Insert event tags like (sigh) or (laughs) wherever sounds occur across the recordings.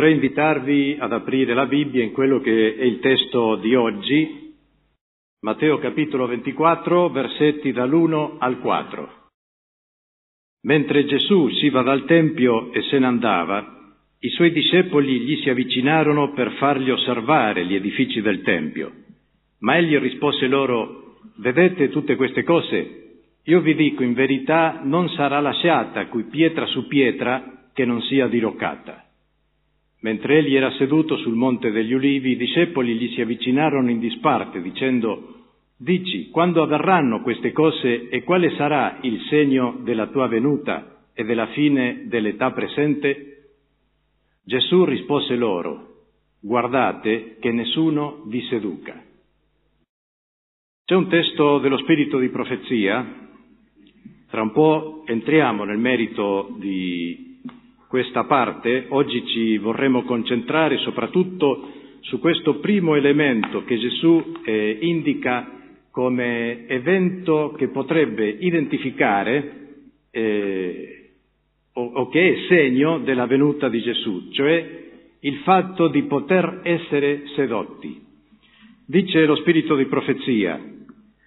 Vorrei invitarvi ad aprire la Bibbia in quello che è il testo di oggi, Matteo capitolo 24, versetti dall'1 al 4. Mentre Gesù usciva dal Tempio e se ne andava, i suoi discepoli gli si avvicinarono per fargli osservare gli edifici del Tempio. Ma egli rispose loro, vedete tutte queste cose? Io vi dico, in verità non sarà lasciata qui pietra su pietra che non sia diroccata. Mentre egli era seduto sul monte degli ulivi, i discepoli gli si avvicinarono in disparte, dicendo, Dici, quando avverranno queste cose e quale sarà il segno della tua venuta e della fine dell'età presente? Gesù rispose loro, guardate che nessuno vi seduca. C'è un testo dello spirito di profezia, tra un po' entriamo nel merito di questa parte, oggi ci vorremmo concentrare soprattutto su questo primo elemento che Gesù eh, indica come evento che potrebbe identificare eh, o, o che è segno della venuta di Gesù, cioè il fatto di poter essere sedotti. Dice lo spirito di profezia,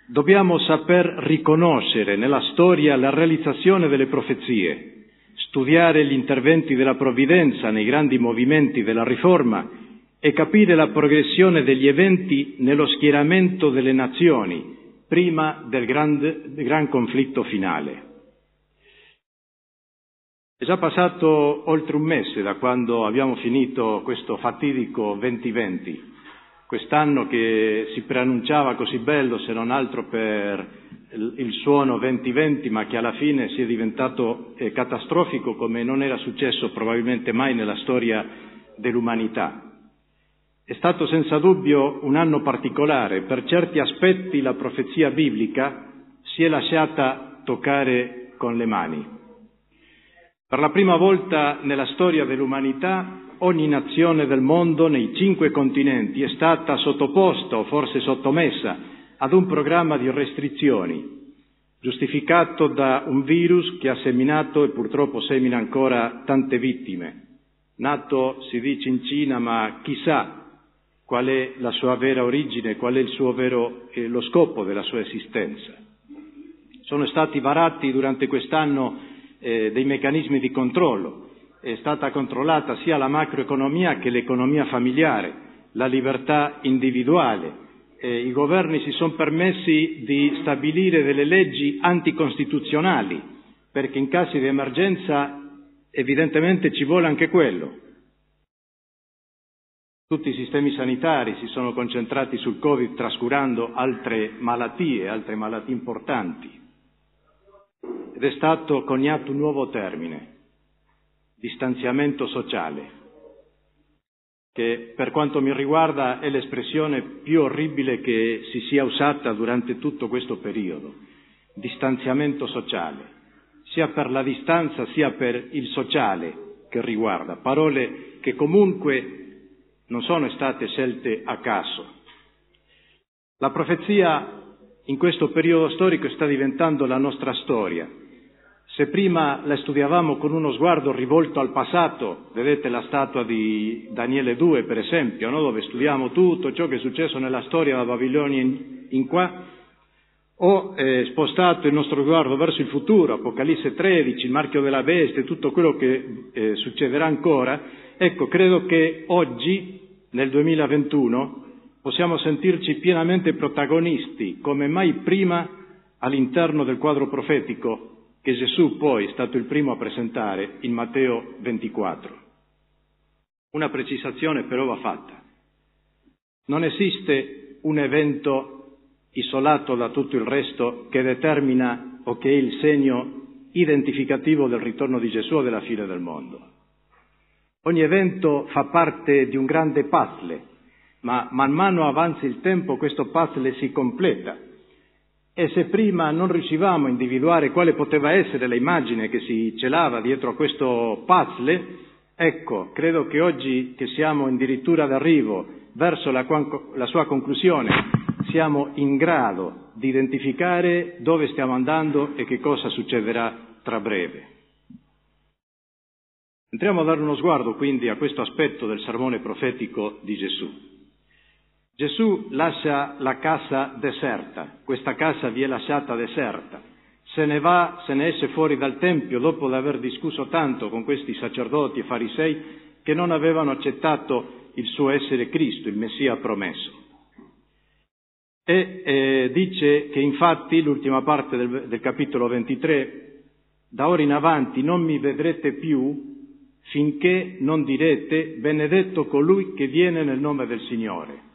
dobbiamo saper riconoscere nella storia la realizzazione delle profezie, studiare gli interventi della provvidenza nei grandi movimenti della riforma e capire la progressione degli eventi nello schieramento delle nazioni prima del, grande, del gran conflitto finale. È già passato oltre un mese da quando abbiamo finito questo fatidico 2020, quest'anno che si preannunciava così bello se non altro per il suono 2020, ma che alla fine si è diventato eh, catastrofico come non era successo probabilmente mai nella storia dell'umanità. È stato senza dubbio un anno particolare, per certi aspetti la profezia biblica si è lasciata toccare con le mani. Per la prima volta nella storia dell'umanità ogni nazione del mondo nei cinque continenti è stata sottoposta o forse sottomessa ad un programma di restrizioni, giustificato da un virus che ha seminato e purtroppo semina ancora tante vittime. Nato, si dice, in Cina, ma chissà qual è la sua vera origine, qual è vero, eh, lo scopo della sua esistenza. Sono stati varati durante quest'anno eh, dei meccanismi di controllo. È stata controllata sia la macroeconomia che l'economia familiare, la libertà individuale. Eh, I governi si sono permessi di stabilire delle leggi anticostituzionali, perché in casi di emergenza evidentemente ci vuole anche quello. Tutti i sistemi sanitari si sono concentrati sul Covid trascurando altre malattie, altre malattie importanti ed è stato coniato un nuovo termine, distanziamento sociale, che per quanto mi riguarda è l'espressione più orribile che si sia usata durante tutto questo periodo, distanziamento sociale, sia per la distanza sia per il sociale che riguarda, parole che comunque non sono state scelte a caso. La profezia in questo periodo storico sta diventando la nostra storia se prima la studiavamo con uno sguardo rivolto al passato, vedete la statua di Daniele 2 per esempio, no? dove studiamo tutto ciò che è successo nella storia da Babilonia in, in qua, o eh, spostato il nostro sguardo verso il futuro, Apocalisse 13, il marchio della bestia, tutto quello che eh, succederà ancora, ecco, credo che oggi, nel 2021, possiamo sentirci pienamente protagonisti, come mai prima, all'interno del quadro profetico che Gesù poi è stato il primo a presentare in Matteo 24. Una precisazione però va fatta. Non esiste un evento isolato da tutto il resto che determina o che è il segno identificativo del ritorno di Gesù o della fine del mondo. Ogni evento fa parte di un grande puzzle, ma man mano avanza il tempo questo puzzle si completa e se prima non riuscivamo a individuare quale poteva essere l'immagine che si celava dietro a questo puzzle, ecco, credo che oggi che siamo addirittura d'arrivo verso la, la sua conclusione, siamo in grado di identificare dove stiamo andando e che cosa succederà tra breve. Entriamo a dare uno sguardo quindi a questo aspetto del sermone profetico di Gesù. Gesù lascia la casa deserta, questa casa vi è lasciata deserta, se ne va, se ne esce fuori dal Tempio dopo aver discusso tanto con questi sacerdoti e farisei che non avevano accettato il suo essere Cristo, il Messia promesso. E eh, dice che infatti, l'ultima parte del, del capitolo 23, da ora in avanti non mi vedrete più finché non direte benedetto colui che viene nel nome del Signore.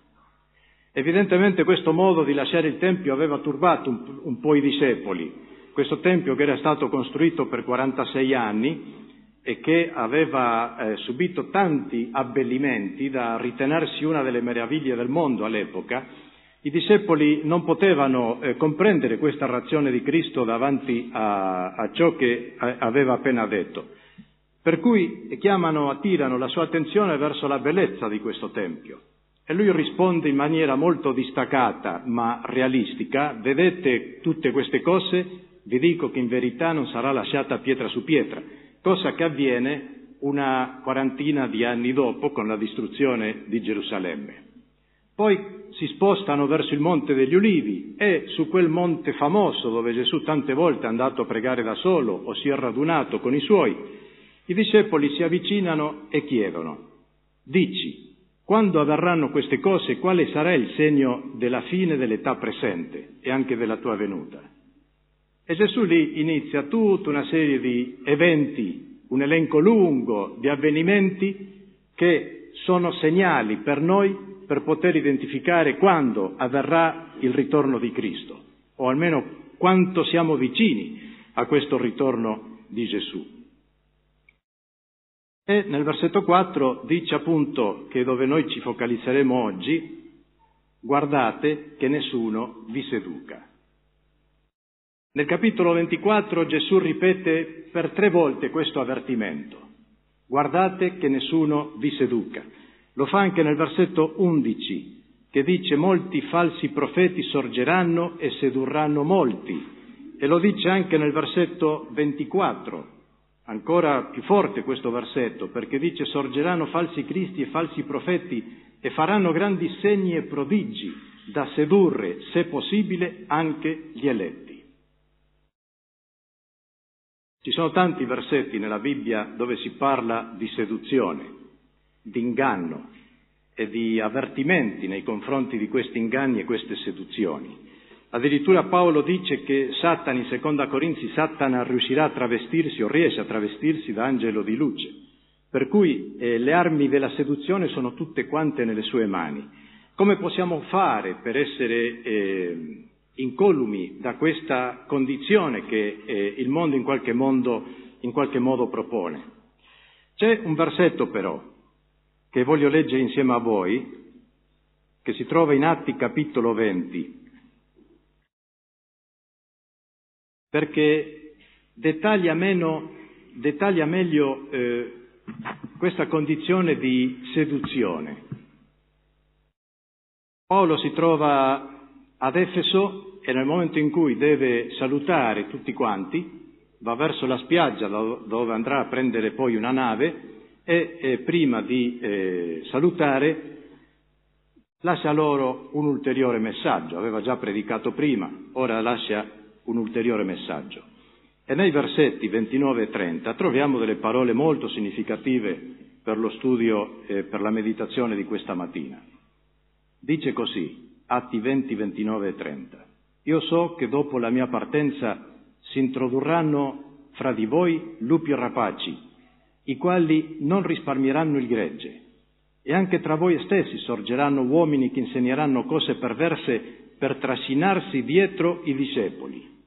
Evidentemente questo modo di lasciare il Tempio aveva turbato un, un po' i discepoli. Questo Tempio che era stato costruito per 46 anni e che aveva eh, subito tanti abbellimenti da ritenersi una delle meraviglie del mondo all'epoca, i discepoli non potevano eh, comprendere questa razione di Cristo davanti a, a ciò che a, aveva appena detto. Per cui chiamano, attirano la sua attenzione verso la bellezza di questo Tempio. E lui risponde in maniera molto distaccata ma realistica, vedete tutte queste cose, vi dico che in verità non sarà lasciata pietra su pietra, cosa che avviene una quarantina di anni dopo con la distruzione di Gerusalemme. Poi si spostano verso il Monte degli Ulivi e su quel monte famoso dove Gesù tante volte è andato a pregare da solo o si è radunato con i suoi, i discepoli si avvicinano e chiedono, dici, quando avverranno queste cose, quale sarà il segno della fine dell'età presente e anche della tua venuta? E Gesù lì inizia tutta una serie di eventi, un elenco lungo di avvenimenti che sono segnali per noi per poter identificare quando avverrà il ritorno di Cristo, o almeno quanto siamo vicini a questo ritorno di Gesù. E nel versetto 4 dice appunto che dove noi ci focalizzeremo oggi, guardate che nessuno vi seduca. Nel capitolo 24 Gesù ripete per tre volte questo avvertimento. Guardate che nessuno vi seduca. Lo fa anche nel versetto 11, che dice molti falsi profeti sorgeranno e sedurranno molti. E lo dice anche nel versetto 24, Ancora più forte questo versetto, perché dice sorgeranno falsi cristi e falsi profeti e faranno grandi segni e prodigi da sedurre, se possibile, anche gli eletti. Ci sono tanti versetti nella Bibbia dove si parla di seduzione, di inganno e di avvertimenti nei confronti di questi inganni e queste seduzioni. Addirittura Paolo dice che Satana, in seconda Corinzi, Satana riuscirà a travestirsi o riesce a travestirsi da angelo di luce. Per cui eh, le armi della seduzione sono tutte quante nelle sue mani. Come possiamo fare per essere eh, incolumi da questa condizione che eh, il mondo in qualche, mondo in qualche modo propone? C'è un versetto però che voglio leggere insieme a voi, che si trova in Atti capitolo 20, perché dettaglia, meno, dettaglia meglio eh, questa condizione di seduzione. Paolo si trova ad Efeso e nel momento in cui deve salutare tutti quanti, va verso la spiaggia dove andrà a prendere poi una nave e eh, prima di eh, salutare lascia loro un ulteriore messaggio, aveva già predicato prima, ora lascia un ulteriore messaggio. E nei versetti 29 e 30 troviamo delle parole molto significative per lo studio e per la meditazione di questa mattina. Dice così, Atti 20, 29 e 30. Io so che dopo la mia partenza si introdurranno fra di voi lupi rapaci, i quali non risparmieranno il gregge, e anche tra voi stessi sorgeranno uomini che insegneranno cose perverse per trascinarsi dietro i discepoli.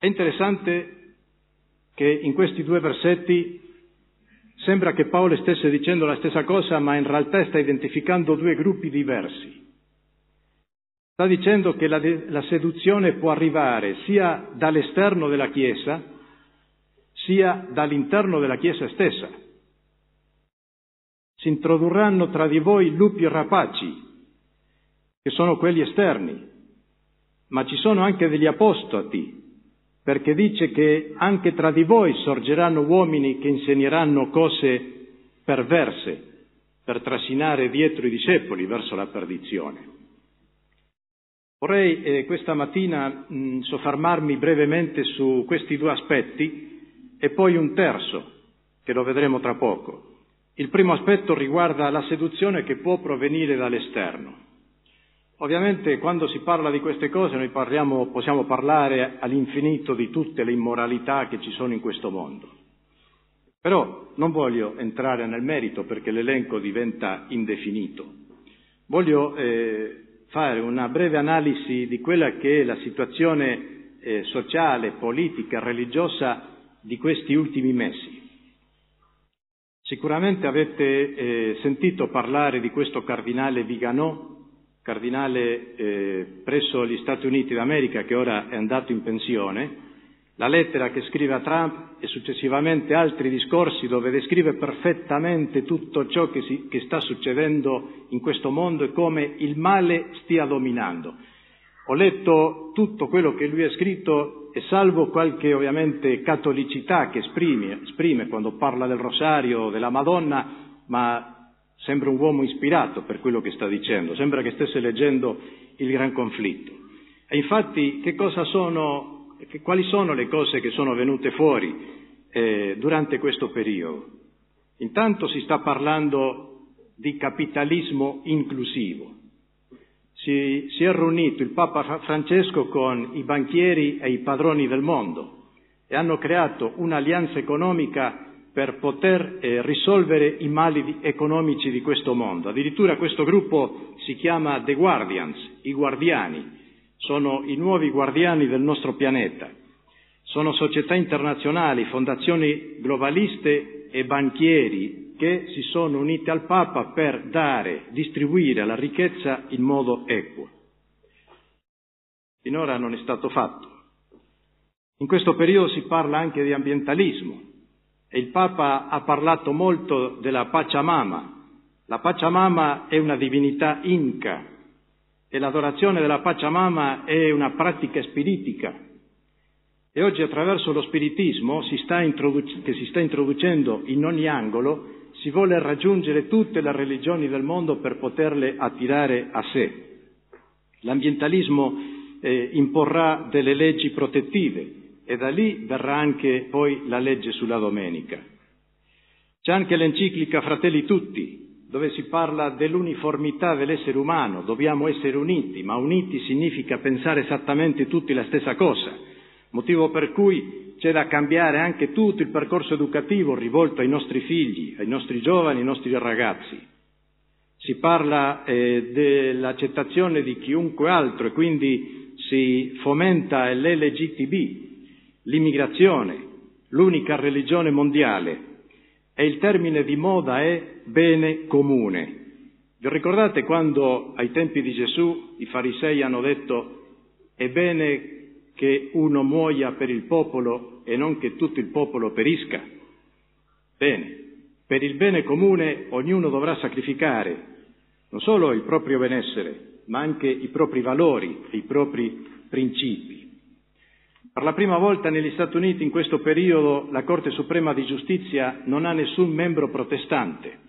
È interessante che in questi due versetti sembra che Paolo stesse dicendo la stessa cosa, ma in realtà sta identificando due gruppi diversi. Sta dicendo che la, la seduzione può arrivare sia dall'esterno della Chiesa, sia dall'interno della Chiesa stessa. Si introdurranno tra di voi lupi rapaci, che sono quelli esterni, ma ci sono anche degli apostati perché dice che anche tra di voi sorgeranno uomini che insegneranno cose perverse per trascinare dietro i discepoli verso la perdizione. Vorrei eh, questa mattina mh, soffermarmi brevemente su questi due aspetti e poi un terzo, che lo vedremo tra poco. Il primo aspetto riguarda la seduzione che può provenire dall'esterno. Ovviamente quando si parla di queste cose noi parliamo, possiamo parlare all'infinito di tutte le immoralità che ci sono in questo mondo. Però non voglio entrare nel merito perché l'elenco diventa indefinito. Voglio eh, fare una breve analisi di quella che è la situazione eh, sociale, politica, religiosa di questi ultimi mesi. Sicuramente avete eh, sentito parlare di questo cardinale Viganò, cardinale eh, presso gli Stati Uniti d'America che ora è andato in pensione, la lettera che scrive a Trump e successivamente altri discorsi dove descrive perfettamente tutto ciò che, si, che sta succedendo in questo mondo e come il male stia dominando. Ho letto tutto quello che lui ha scritto e salvo qualche ovviamente cattolicità che esprime, esprime quando parla del rosario, della Madonna, ma Sembra un uomo ispirato per quello che sta dicendo, sembra che stesse leggendo il gran conflitto. E infatti che sono, che, quali sono le cose che sono venute fuori eh, durante questo periodo? Intanto si sta parlando di capitalismo inclusivo. Si, si è riunito il Papa Francesco con i banchieri e i padroni del mondo e hanno creato un'alleanza economica per poter eh, risolvere i mali economici di questo mondo. Addirittura questo gruppo si chiama The Guardians, i guardiani, sono i nuovi guardiani del nostro pianeta. Sono società internazionali, fondazioni globaliste e banchieri che si sono unite al Papa per dare, distribuire la ricchezza in modo equo. Finora non è stato fatto. In questo periodo si parla anche di ambientalismo, il Papa ha parlato molto della Pachamama. La Pachamama è una divinità inca e l'adorazione della Pachamama è una pratica spiritica. E oggi attraverso lo spiritismo si introduc- che si sta introducendo in ogni angolo si vuole raggiungere tutte le religioni del mondo per poterle attirare a sé. L'ambientalismo eh, imporrà delle leggi protettive, e da lì verrà anche poi la legge sulla domenica. C'è anche l'enciclica Fratelli Tutti, dove si parla dell'uniformità dell'essere umano, dobbiamo essere uniti, ma uniti significa pensare esattamente tutti la stessa cosa, motivo per cui c'è da cambiare anche tutto il percorso educativo rivolto ai nostri figli, ai nostri giovani, ai nostri ragazzi. Si parla eh, dell'accettazione di chiunque altro e quindi si fomenta l'LGTB, l'immigrazione, l'unica religione mondiale e il termine di moda è bene comune. Vi ricordate quando ai tempi di Gesù i farisei hanno detto è bene che uno muoia per il popolo e non che tutto il popolo perisca? Bene, per il bene comune ognuno dovrà sacrificare non solo il proprio benessere, ma anche i propri valori i propri principi. Per la prima volta negli Stati Uniti in questo periodo la Corte Suprema di Giustizia non ha nessun membro protestante.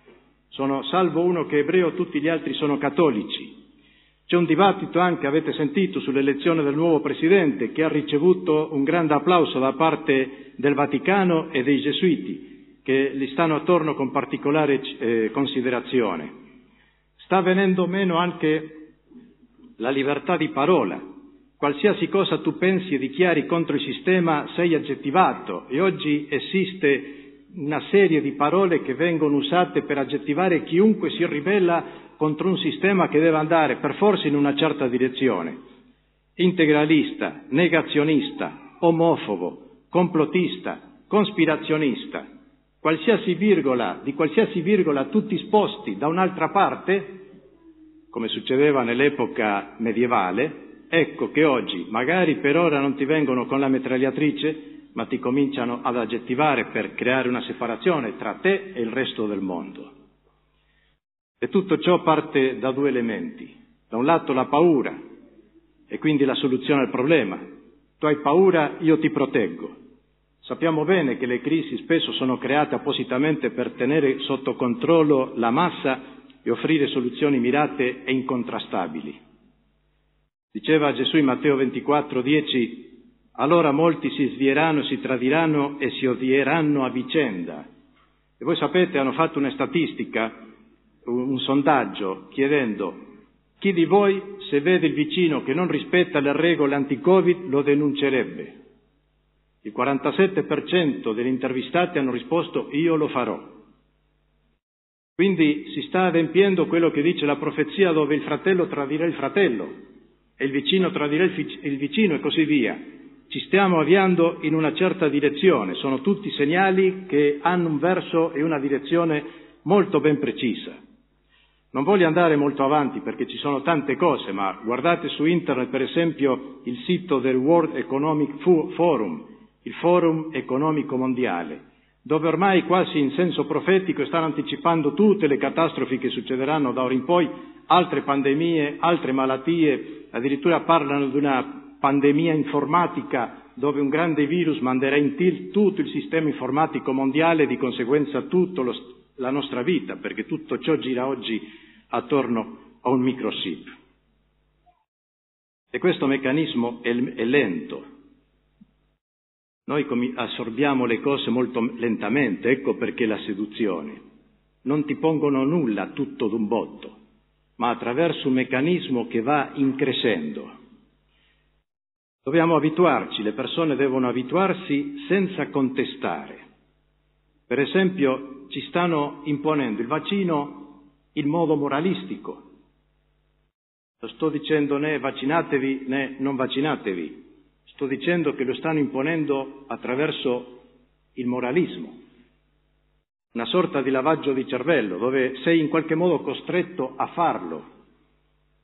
Sono, salvo uno che è ebreo, tutti gli altri sono cattolici. C'è un dibattito anche, avete sentito, sull'elezione del nuovo Presidente che ha ricevuto un grande applauso da parte del Vaticano e dei Gesuiti che gli stanno attorno con particolare eh, considerazione. Sta venendo meno anche la libertà di parola Qualsiasi cosa tu pensi e dichiari contro il sistema sei aggettivato e oggi esiste una serie di parole che vengono usate per aggettivare chiunque si ribella contro un sistema che deve andare per forza in una certa direzione. Integralista, negazionista, omofobo, complottista, cospirazionista. Qualsiasi virgola, di qualsiasi virgola tutti sposti da un'altra parte, come succedeva nell'epoca medievale, ecco che oggi magari per ora non ti vengono con la mitragliatrice, ma ti cominciano ad aggettivare per creare una separazione tra te e il resto del mondo. E tutto ciò parte da due elementi. Da un lato la paura, e quindi la soluzione al problema, Tu hai paura, io ti proteggo. Sappiamo bene che le crisi spesso sono create appositamente per tenere sotto controllo la massa e offrire soluzioni mirate e incontrastabili. Diceva Gesù in Matteo 24, 10, allora molti si svieranno, si tradiranno e si odieranno a vicenda. E voi sapete, hanno fatto una statistica, un, un sondaggio, chiedendo chi di voi, se vede il vicino che non rispetta le regole anti-Covid, lo denuncerebbe? Il 47% degli intervistati hanno risposto io lo farò. Quindi si sta adempiendo quello che dice la profezia dove il fratello tradirà il fratello e il vicino tradirà il vicino e così via. Ci stiamo avviando in una certa direzione, sono tutti segnali che hanno un verso e una direzione molto ben precisa. Non voglio andare molto avanti perché ci sono tante cose, ma guardate su internet per esempio il sito del World Economic Forum, il Forum economico mondiale, dove ormai quasi in senso profetico stanno anticipando tutte le catastrofi che succederanno da ora in poi, altre pandemie, altre malattie, addirittura parlano di una pandemia informatica dove un grande virus manderà in tilt tutto il sistema informatico mondiale e di conseguenza tutta la nostra vita, perché tutto ciò gira oggi attorno a un microchip. E questo meccanismo è, è lento, noi assorbiamo le cose molto lentamente, ecco perché la seduzione. Non ti pongono nulla tutto d'un botto, ma attraverso un meccanismo che va increscendo. Dobbiamo abituarci, le persone devono abituarsi senza contestare. Per esempio, ci stanno imponendo il vaccino in modo moralistico. Lo sto dicendo né vaccinatevi né non vaccinatevi. Sto dicendo che lo stanno imponendo attraverso il moralismo, una sorta di lavaggio di cervello, dove sei in qualche modo costretto a farlo,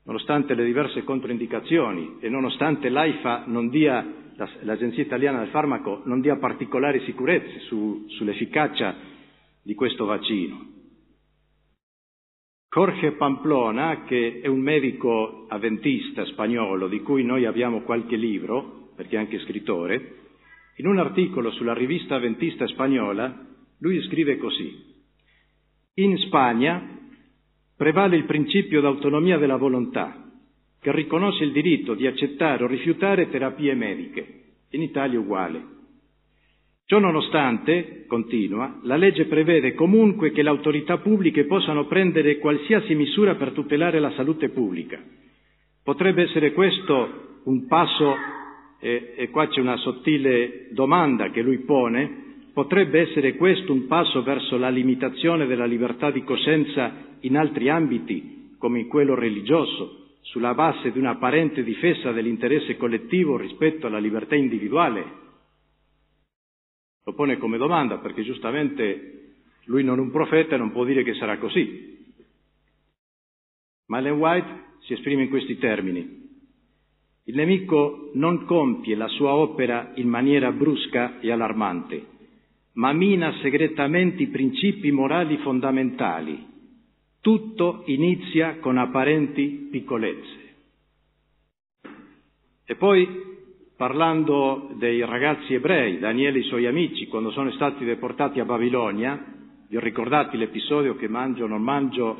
nonostante le diverse controindicazioni e nonostante l'AIFA non dia, l'Agenzia Italiana del Farmaco non dia particolari sicurezze su, sull'efficacia di questo vaccino. Jorge Pamplona, che è un medico avventista spagnolo di cui noi abbiamo qualche libro, perché è anche scrittore, in un articolo sulla rivista Avventista spagnola, lui scrive così. In Spagna prevale il principio d'autonomia della volontà, che riconosce il diritto di accettare o rifiutare terapie mediche. In Italia uguale. Ciò nonostante, continua, la legge prevede comunque che le autorità pubbliche possano prendere qualsiasi misura per tutelare la salute pubblica. Potrebbe essere questo un passo e, e qua c'è una sottile domanda che lui pone, potrebbe essere questo un passo verso la limitazione della libertà di coscienza in altri ambiti, come in quello religioso, sulla base di un'apparente difesa dell'interesse collettivo rispetto alla libertà individuale? Lo pone come domanda perché giustamente lui non è un profeta e non può dire che sarà così. Ma Ellen White si esprime in questi termini. Il nemico non compie la sua opera in maniera brusca e allarmante, ma mina segretamente i principi morali fondamentali. Tutto inizia con apparenti piccolezze. E poi, parlando dei ragazzi ebrei, Daniele e i suoi amici, quando sono stati deportati a Babilonia, vi ho ricordati l'episodio che mangio o non mangio,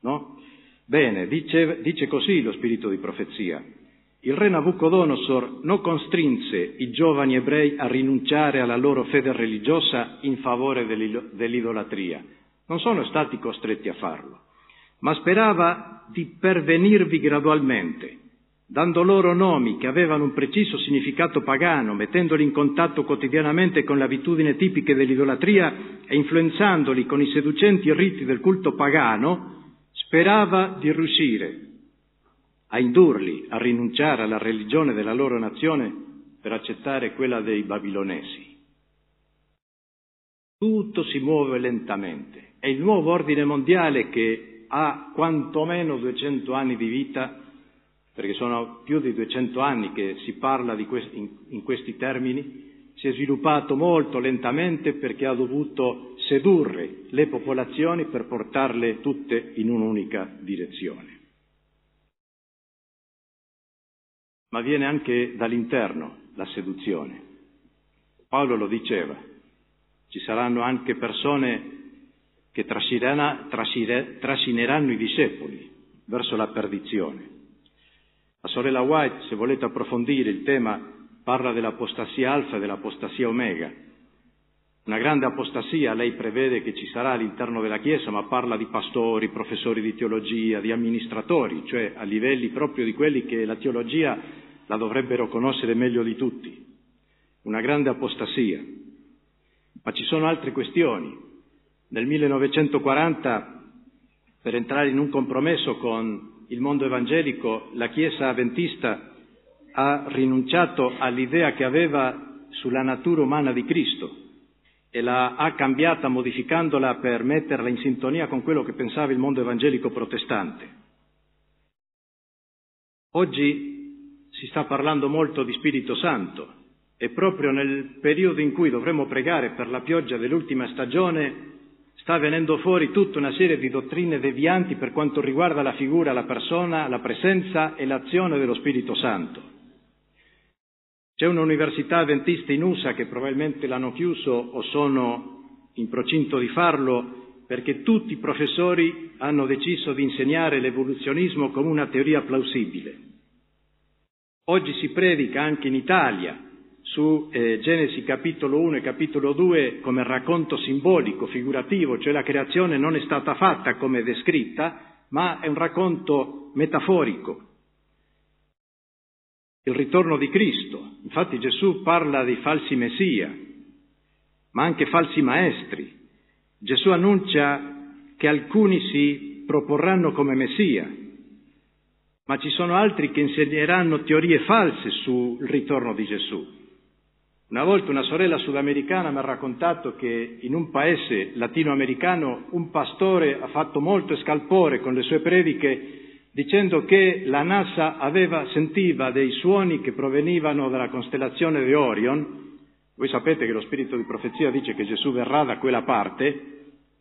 no? Bene, dice, dice così lo spirito di profezia. Il re Nabucodonosor non costrinse i giovani ebrei a rinunciare alla loro fede religiosa in favore dell'idolatria. Non sono stati costretti a farlo, ma sperava di pervenirvi gradualmente, dando loro nomi che avevano un preciso significato pagano, mettendoli in contatto quotidianamente con le abitudini tipiche dell'idolatria e influenzandoli con i seducenti riti del culto pagano, sperava di riuscire a indurli a rinunciare alla religione della loro nazione per accettare quella dei babilonesi. Tutto si muove lentamente. È il nuovo ordine mondiale che ha quantomeno 200 anni di vita, perché sono più di 200 anni che si parla questi, in, in questi termini, si è sviluppato molto lentamente perché ha dovuto sedurre le popolazioni per portarle tutte in un'unica direzione. Ma viene anche dall'interno. la seduzione. Paolo lo diceva, ci saranno anche persone che trascineranno i discepoli verso la perdizione. La sorella White, se volete approfondire il tema, parla dell'apostasia alfa e dell'apostasia omega. Una grande apostasia lei prevede che ci sarà all'interno della Chiesa, ma parla di pastori, professori di teologia, di amministratori, cioè a livelli proprio di quelli che la teologia la dovrebbero conoscere meglio di tutti. Una grande apostasia. Ma ci sono altre questioni. Nel 1940, per entrare in un compromesso con il mondo evangelico, la Chiesa avventista ha rinunciato all'idea che aveva sulla natura umana di Cristo e la ha cambiata modificandola per metterla in sintonia con quello che pensava il mondo evangelico protestante. Oggi si sta parlando molto di Spirito Santo e proprio nel periodo in cui dovremmo pregare per la pioggia dell'ultima stagione sta venendo fuori tutta una serie di dottrine devianti per quanto riguarda la figura, la persona, la presenza e l'azione dello Spirito Santo. C'è un'università avventista in USA che probabilmente l'hanno chiuso o sono in procinto di farlo perché tutti i professori hanno deciso di insegnare l'evoluzionismo come una teoria plausibile. Oggi si predica anche in Italia su eh, Genesi capitolo 1 e capitolo 2 come racconto simbolico, figurativo, cioè la creazione non è stata fatta come descritta, ma è un racconto metaforico il ritorno di Cristo. Infatti Gesù parla di falsi messia, ma anche falsi maestri. Gesù annuncia che alcuni si proporranno come messia, ma ci sono altri che insegneranno teorie false sul ritorno di Gesù. Una volta una sorella sudamericana mi ha raccontato che in un paese latinoamericano un pastore ha fatto molto scalpore con le sue prediche dicendo che la NASA aveva, sentiva dei suoni che provenivano dalla costellazione di Orion. Voi sapete che lo spirito di profezia dice che Gesù verrà da quella parte,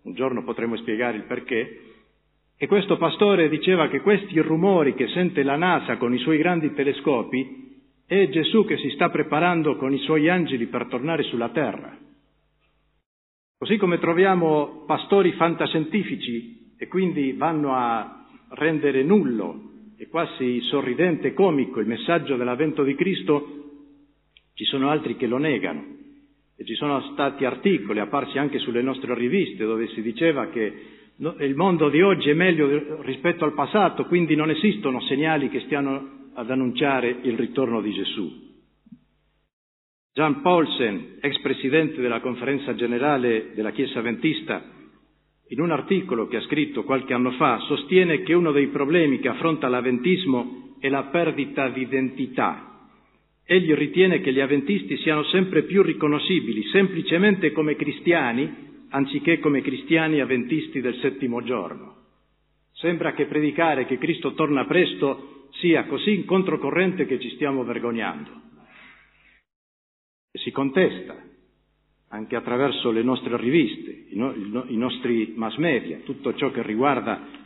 un giorno potremo spiegare il perché, e questo pastore diceva che questi rumori che sente la NASA con i suoi grandi telescopi è Gesù che si sta preparando con i suoi angeli per tornare sulla terra. Così come troviamo pastori fantascientifici e quindi vanno a rendere nullo e quasi sorridente e comico il messaggio dell'avvento di Cristo, ci sono altri che lo negano. E ci sono stati articoli apparsi anche sulle nostre riviste dove si diceva che il mondo di oggi è meglio rispetto al passato, quindi non esistono segnali che stiano ad annunciare il ritorno di Gesù. Jan Paulsen, ex presidente della conferenza generale della Chiesa Adventista, in un articolo che ha scritto qualche anno fa, sostiene che uno dei problemi che affronta l'avventismo è la perdita di identità. Egli ritiene che gli avventisti siano sempre più riconoscibili semplicemente come cristiani anziché come cristiani avventisti del settimo giorno. Sembra che predicare che Cristo torna presto sia così in controcorrente che ci stiamo vergognando. Si contesta anche attraverso le nostre riviste, i, no, i nostri mass media, tutto ciò che riguarda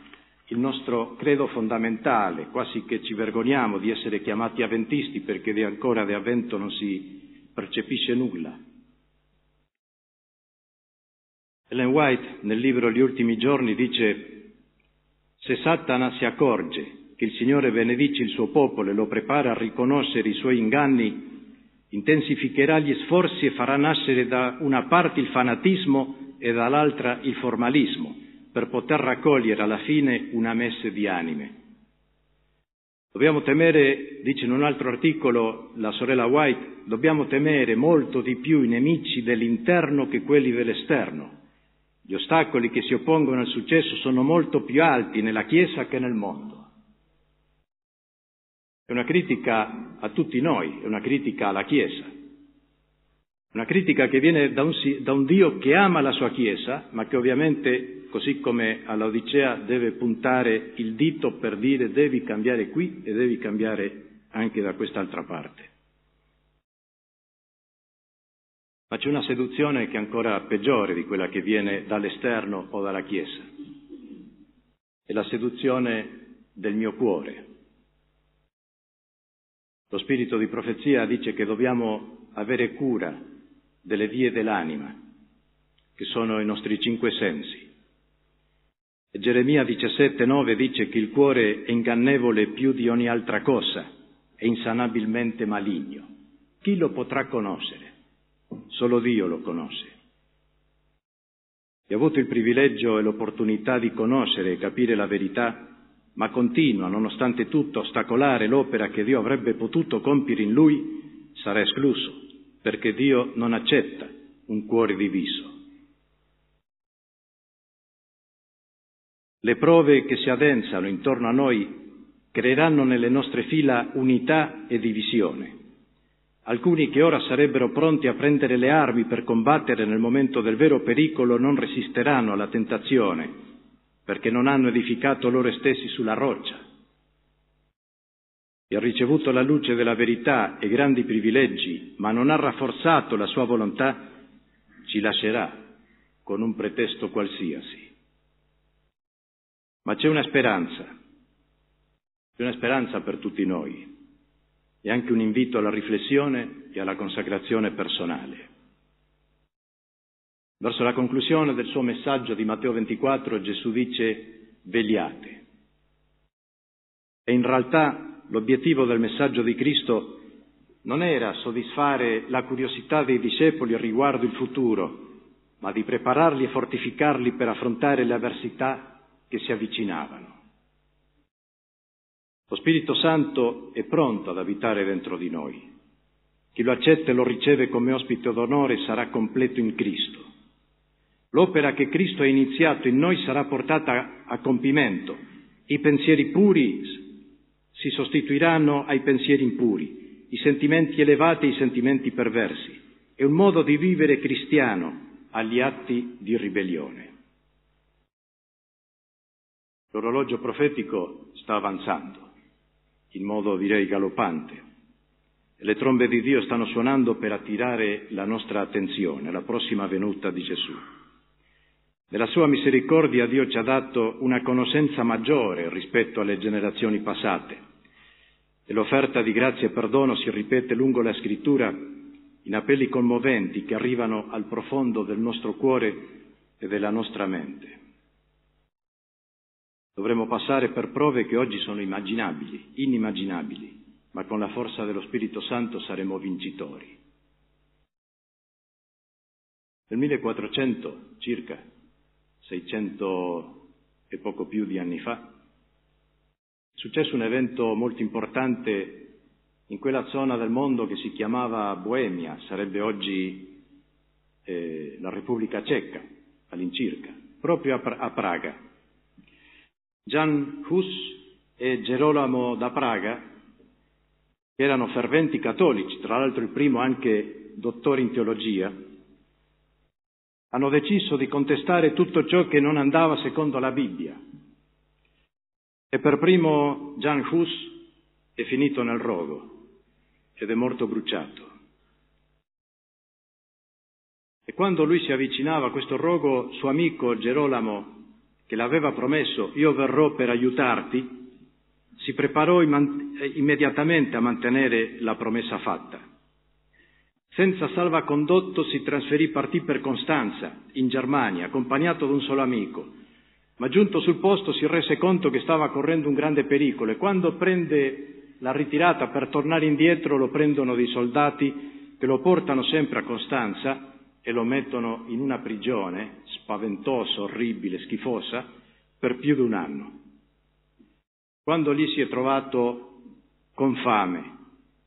il nostro credo fondamentale, quasi che ci vergogniamo di essere chiamati avventisti perché di ancora di avvento non si percepisce nulla. Ellen White nel libro Gli ultimi giorni dice se Satana si accorge che il Signore benedice il suo popolo e lo prepara a riconoscere i suoi inganni, intensificherà gli sforzi e farà nascere da una parte il fanatismo e dall'altra il formalismo, per poter raccogliere alla fine una messe di anime. Dobbiamo temere, dice in un altro articolo la sorella White, dobbiamo temere molto di più i nemici dell'interno che quelli dell'esterno. Gli ostacoli che si oppongono al successo sono molto più alti nella Chiesa che nel mondo. È una critica a tutti noi, è una critica alla Chiesa, una critica che viene da un, da un, Dio che ama la sua Chiesa, ma che ovviamente, così come all'Odicea, deve puntare il dito per dire devi cambiare qui e devi cambiare anche da quest'altra parte. Ma c'è una seduzione che è ancora peggiore di quella che viene dall'esterno o dalla Chiesa. È la seduzione del mio cuore, Lo spirito di profezia dice che dobbiamo avere cura delle vie dell'anima, che sono i nostri cinque sensi. E Geremia 17,9 dice che il cuore è ingannevole più di ogni altra cosa, è insanabilmente maligno. Chi lo potrà conoscere? Solo Dio lo conosce. Chi ha avuto il privilegio e l'opportunità di conoscere e capire la verità, ma continua, nonostante tutto, a ostacolare l'opera che Dio avrebbe potuto compiere in lui, sarà escluso, perché Dio non accetta un cuore diviso. Le prove che si addensano intorno a noi creeranno nelle nostre fila unità e divisione. Alcuni che ora sarebbero pronti a prendere le armi per combattere nel momento del vero pericolo non resisteranno alla tentazione, perché non hanno edificato loro stessi sulla roccia. Chi ha ricevuto la luce della verità e grandi privilegi, ma non ha rafforzato la sua volontà, ci lascerà con un pretesto qualsiasi. Ma c'è una speranza, c'è una speranza per tutti noi e anche un invito alla riflessione e alla consacrazione personale. Verso la conclusione del suo messaggio di Matteo 24 Gesù dice vegliate. E in realtà l'obiettivo del messaggio di Cristo non era soddisfare la curiosità dei discepoli riguardo il futuro, ma di prepararli e fortificarli per affrontare le avversità che si avvicinavano. Lo Spirito Santo è pronto ad abitare dentro di noi. Chi lo accetta e lo riceve come ospite d'onore sarà completo in Cristo. L'opera che Cristo ha iniziato in noi sarà portata a compimento. I pensieri puri si sostituiranno ai pensieri impuri, i sentimenti elevati ai sentimenti perversi. È un modo di vivere cristiano agli atti di ribellione. L'orologio profetico sta avanzando in modo direi galoppante. Le trombe di Dio stanno suonando per attirare la nostra attenzione alla prossima venuta di Gesù. Nella sua misericordia Dio ci ha dato una conoscenza maggiore rispetto alle generazioni passate e l'offerta di grazia e perdono si ripete lungo la scrittura in appelli commoventi che arrivano al profondo del nostro cuore e della nostra mente. Dovremmo passare per prove che oggi sono immaginabili, inimmaginabili, ma con la forza dello Spirito Santo saremo vincitori. Nel 1400, circa 600 e poco più di anni fa, è successo un evento molto importante in quella zona del mondo che si chiamava Boemia, sarebbe oggi eh, la Repubblica Ceca, all'incirca, proprio a, a Praga. Jan Hus e Gerolamo da Praga, erano ferventi cattolici, tra l'altro il primo anche dottore in teologia, hanno deciso di contestare tutto ciò che non andava secondo la Bibbia. E per primo Jan Hus è finito nel rogo ed è morto bruciato. E quando lui si avvicinava a questo rogo, suo amico Gerolamo che l'aveva promesso io verrò per aiutarti, si preparò immediatamente a mantenere la promessa fatta. Senza salvacondotto si trasferì, partì per Costanza, in Germania, accompagnato da un solo amico, ma giunto sul posto si rese conto che stava correndo un grande pericolo e quando prende la ritirata per tornare indietro lo prendono dei soldati che lo portano sempre a Costanza e lo mettono in una prigione spaventosa, orribile, schifosa, per più di un anno. Quando lì si è trovato con fame,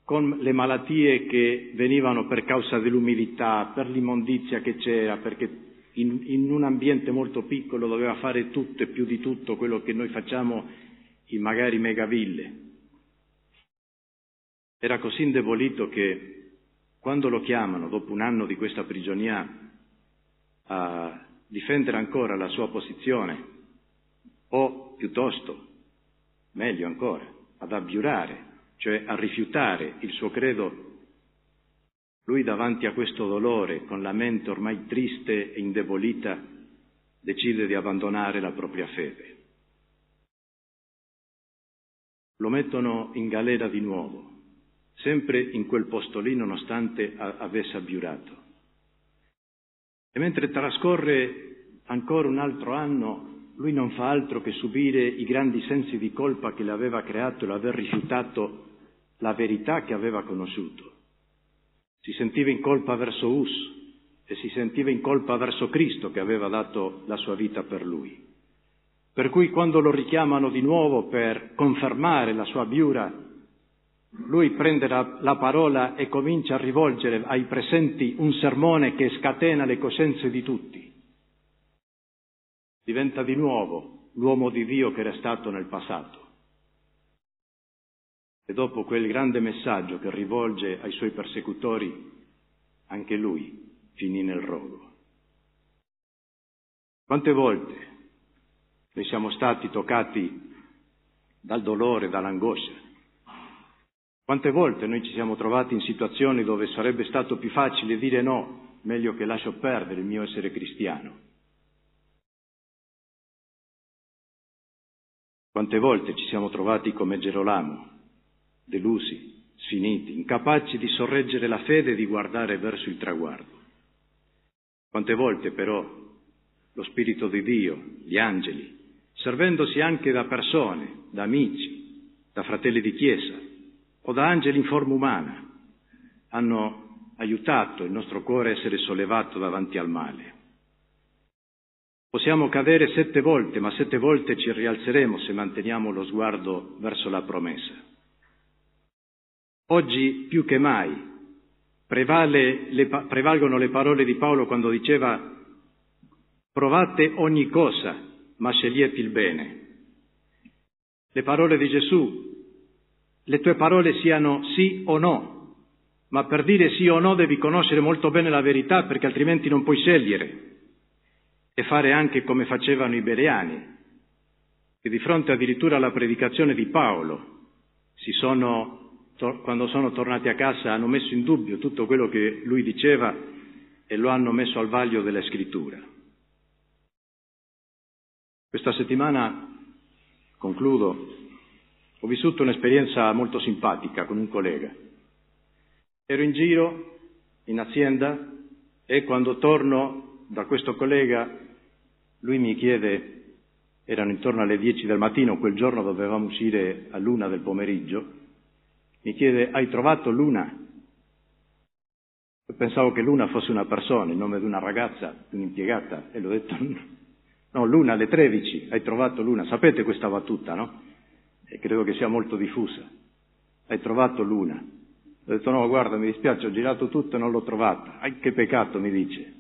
con le malattie che venivano per causa dell'umidità, per l'immondizia che c'era, perché in, in, un ambiente molto piccolo doveva fare tutto e più di tutto quello che noi facciamo in magari megaville. Era così indebolito che quando lo chiamano, dopo un anno di questa prigionia, a difendere ancora la sua posizione, o piuttosto, meglio ancora, ad abbiurare, cioè a rifiutare il suo credo, lui davanti a questo dolore, con la mente ormai triste e indebolita, decide di abbandonare la propria fede. Lo mettono in galera di nuovo, sempre in quel posto lì nonostante avesse abbiurato. E mentre trascorre ancora un altro anno, lui non fa altro che subire i grandi sensi di colpa che le aveva creato l'aver rifiutato la verità che aveva conosciuto. Si sentiva in colpa verso Us e si sentiva in colpa verso Cristo che aveva dato la sua vita per lui. Per cui quando lo richiamano di nuovo per confermare la sua biura, lui prende la, la, parola e comincia a rivolgere ai presenti un sermone che scatena le coscienze di tutti. Diventa di nuovo l'uomo di Dio che era stato nel passato. E dopo quel grande messaggio che rivolge ai suoi persecutori, anche lui finì nel rogo. Quante volte noi siamo stati toccati dal dolore, dall'angoscia? Quante volte noi ci siamo trovati in situazioni dove sarebbe stato più facile dire no, meglio che lascio perdere il mio essere cristiano? Quante volte ci siamo trovati come Gerolamo, delusi, sfiniti, incapaci di sorreggere la fede e di guardare verso il traguardo? Quante volte però lo Spirito di Dio, gli angeli, servendosi anche da persone, da amici, da fratelli di Chiesa, o da angeli in forma umana hanno aiutato il nostro cuore a essere sollevato davanti al male. Possiamo cadere sette volte, ma sette volte ci rialzeremo se manteniamo lo sguardo verso la promessa. Oggi più che mai prevale, le, prevalgono le parole di Paolo quando diceva provate ogni cosa, ma scegliete il bene. Le parole di Gesù le tue parole siano sì o no, ma per dire sì o no devi conoscere molto bene la verità perché altrimenti non puoi scegliere e fare anche come facevano i bereani, che di fronte addirittura alla predicazione di Paolo sono, quando sono tornati a casa hanno messo in dubbio tutto quello che lui diceva e lo hanno messo al vaglio della scrittura. Questa settimana, concludo, ho vissuto un'esperienza molto simpatica con un collega. Ero in giro in azienda e quando torno da questo collega lui mi chiede, erano intorno alle 10 del mattino, quel giorno dovevamo uscire a luna del pomeriggio, mi chiede hai trovato Luna? Io pensavo che Luna fosse una persona, il nome di una ragazza, un'impiegata, e l'ho detto (laughs) no, Luna alle 13, hai trovato Luna. Sapete questa battuta, no? e credo che sia molto diffusa. Hai trovato l'una. Ho detto no, guarda, mi dispiace, ho girato tutto e non l'ho trovata. Ai, che peccato, mi dice.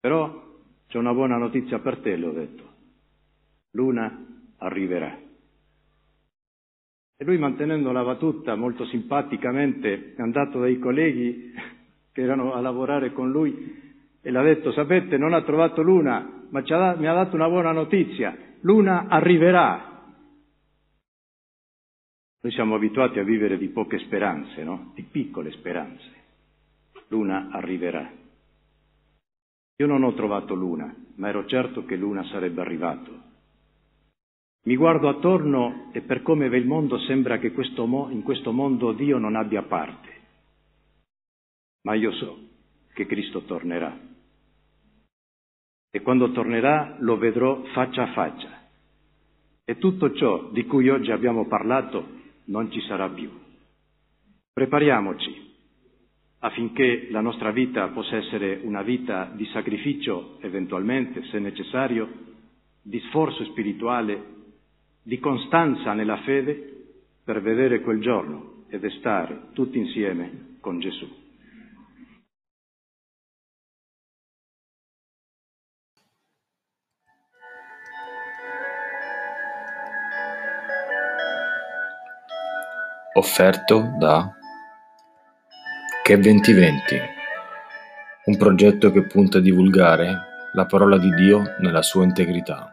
Però c'è una buona notizia per te, le ho detto. L'una arriverà. E lui, mantenendo la battuta molto simpaticamente, è andato dai colleghi che erano a lavorare con lui e le ha detto, sapete, non ha trovato l'una, ma mi ha dato una buona notizia. L'una arriverà. Noi siamo abituati a vivere di poche speranze, no? Di piccole speranze. L'una arriverà. Io non ho trovato l'una, ma ero certo che l'una sarebbe arrivato. Mi guardo attorno e per come va il mondo sembra che questo mo- in questo mondo Dio non abbia parte. Ma io so che Cristo tornerà. E quando tornerà lo vedrò faccia a faccia. E tutto ciò di cui oggi abbiamo parlato non ci sarà più. Prepariamoci affinché la nostra vita possa essere una vita di sacrificio, eventualmente, se necessario, di sforzo spirituale, di costanza nella fede per vedere quel giorno ed stare tutti insieme con Gesù. offerto da Che 2020, un progetto che punta a divulgare la parola di Dio nella sua integrità.